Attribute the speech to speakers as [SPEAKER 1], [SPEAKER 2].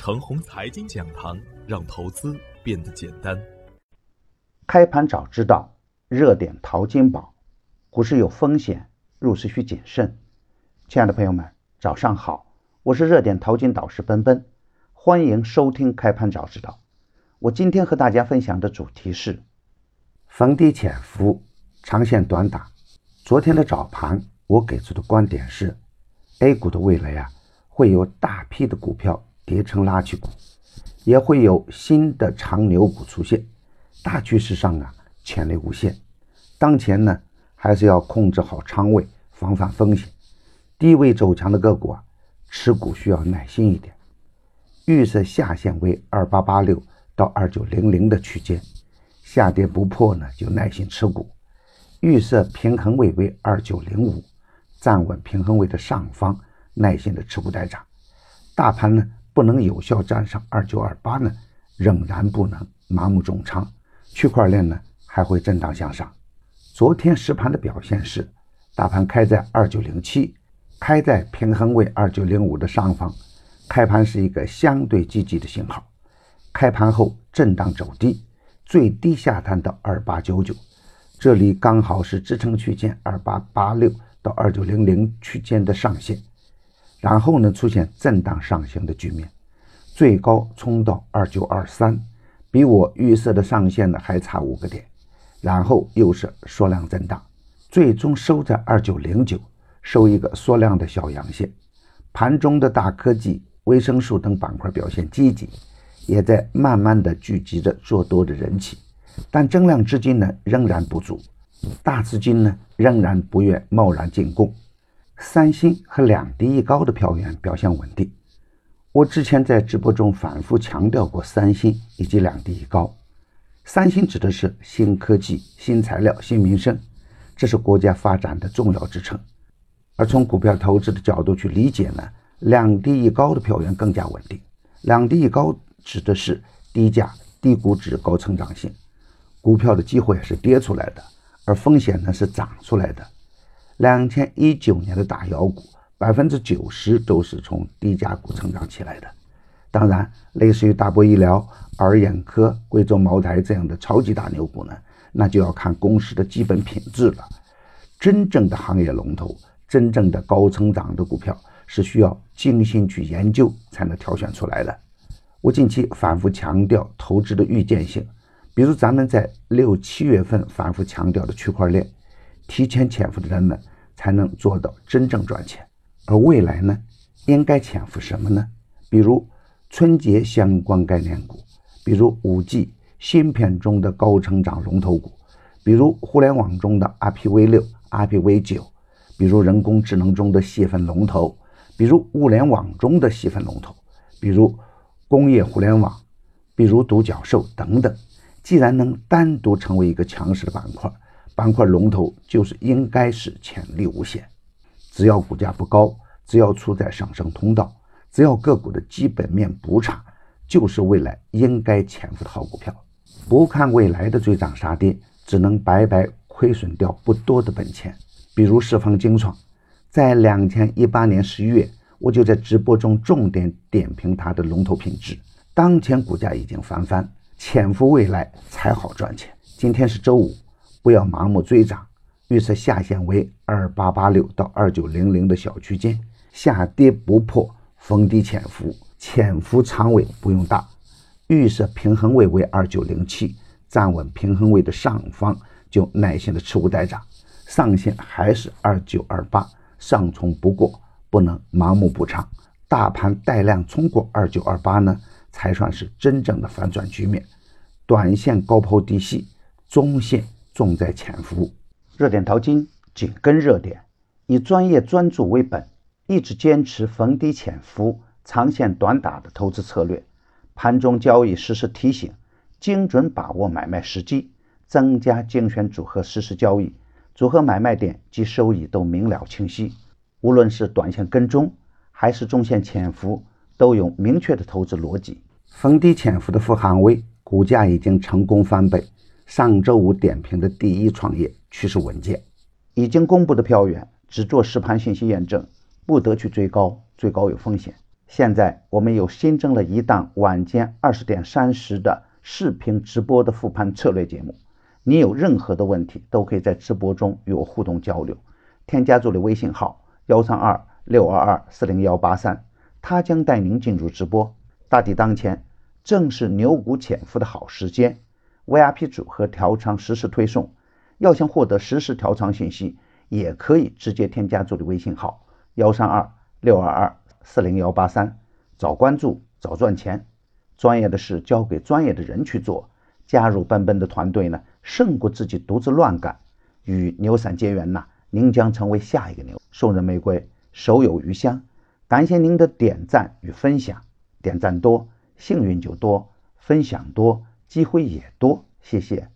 [SPEAKER 1] 程红财经讲堂，让投资变得简单。
[SPEAKER 2] 开盘早知道，热点淘金宝。股市有风险，入市需谨慎。亲爱的朋友们，早上好，我是热点淘金导师奔奔，欢迎收听开盘早知道。我今天和大家分享的主题是逢低潜伏，长线短打。昨天的早盘，我给出的观点是，A 股的未来啊，会有大批的股票。叠成垃圾股，也会有新的长牛股出现。大趋势上啊，潜力无限。当前呢，还是要控制好仓位，防范风险。低位走强的个股啊，持股需要耐心一点。预设下限为二八八六到二九零零的区间，下跌不破呢，就耐心持股。预设平衡位为二九零五，站稳平衡位的上方，耐心的持股待涨。大盘呢？不能有效站上二九二八呢，仍然不能盲目重仓。区块链呢还会震荡向上。昨天实盘的表现是，大盘开在二九零七，开在平衡位二九零五的上方，开盘是一个相对积极的信号。开盘后震荡走低，最低下探到二八九九，这里刚好是支撑区间二八八六到二九零零区间的上限。然后呢，出现震荡上行的局面，最高冲到二九二三，比我预设的上限呢还差五个点。然后又是缩量震荡，最终收在二九零九，收一个缩量的小阳线。盘中的大科技、维生素等板块表现积极，也在慢慢的聚集着做多的人气，但增量资金呢仍然不足，大资金呢仍然不愿贸然进攻。三星和两低一高的票源表现稳定。我之前在直播中反复强调过三星以及两低一高。三星指的是新科技、新材料、新民生，这是国家发展的重要支撑。而从股票投资的角度去理解呢，两低一高的票源更加稳定。两低一高指的是低价、低估值、高成长性，股票的机会是跌出来的，而风险呢是涨出来的。两千一九年的大妖股，百分之九十都是从低价股成长起来的。当然，类似于大博医疗、尔眼科、贵州茅台这样的超级大牛股呢，那就要看公司的基本品质了。真正的行业龙头、真正的高成长的股票，是需要精心去研究才能挑选出来的。我近期反复强调投资的预见性，比如咱们在六七月份反复强调的区块链，提前潜伏的人们。才能做到真正赚钱，而未来呢，应该潜伏什么呢？比如春节相关概念股，比如五 G 芯片中的高成长龙头股，比如互联网中的 RPV 六、RPV 九，比如人工智能中的细分龙头，比如物联网中的细分龙头，比如工业互联网，比如独角兽等等。既然能单独成为一个强势的板块。板块龙头就是应该是潜力无限，只要股价不高，只要处在上升通道，只要个股的基本面不差，就是未来应该潜伏的好股票。不看未来的追涨杀跌，只能白白亏损掉不多的本钱。比如释放精创，在两千一八年十一月，我就在直播中重点点评它的龙头品质。当前股价已经翻番，潜伏未来才好赚钱。今天是周五。不要盲目追涨，预测下限为二八八六到二九零零的小区间，下跌不破逢低潜伏，潜伏仓位不用大，预设平衡位为二九零七，站稳平衡位的上方就耐心的持股待涨，上限还是二九二八，上冲不过不能盲目补仓，大盘带量冲过二九二八呢，才算是真正的反转局面，短线高抛低吸，中线。重在潜伏，热点淘金紧跟热点，以专业专注为本，一直坚持逢低潜伏、长线短打的投资策略。盘中交易实时提醒，精准把握买卖时机，增加精选组合实时交易，组合买卖点及收益都明了清晰。无论是短线跟踪还是中线潜伏，都有明确的投资逻辑。逢低潜伏的富航威股价已经成功翻倍。上周五点评的第一创业趋势稳健，已经公布的票源只做实盘信息验证，不得去追高，追高有风险。现在我们又新增了一档晚间二十点三十的视频直播的复盘策略节目。你有任何的问题，都可以在直播中与我互动交流。添加助理微信号幺三二六二二四零幺八三，他将带您进入直播。大敌当前，正是牛股潜伏的好时间。VIP 组合调仓实时推送，要想获得实时调仓信息，也可以直接添加助理微信号幺三二六二二。四零幺八三，早关注早赚钱，专业的事交给专业的人去做。加入奔奔的团队呢，胜过自己独自乱干。与牛散结缘呐，您将成为下一个牛。送人玫瑰，手有余香。感谢您的点赞与分享，点赞多，幸运就多；分享多，机会也多。谢谢。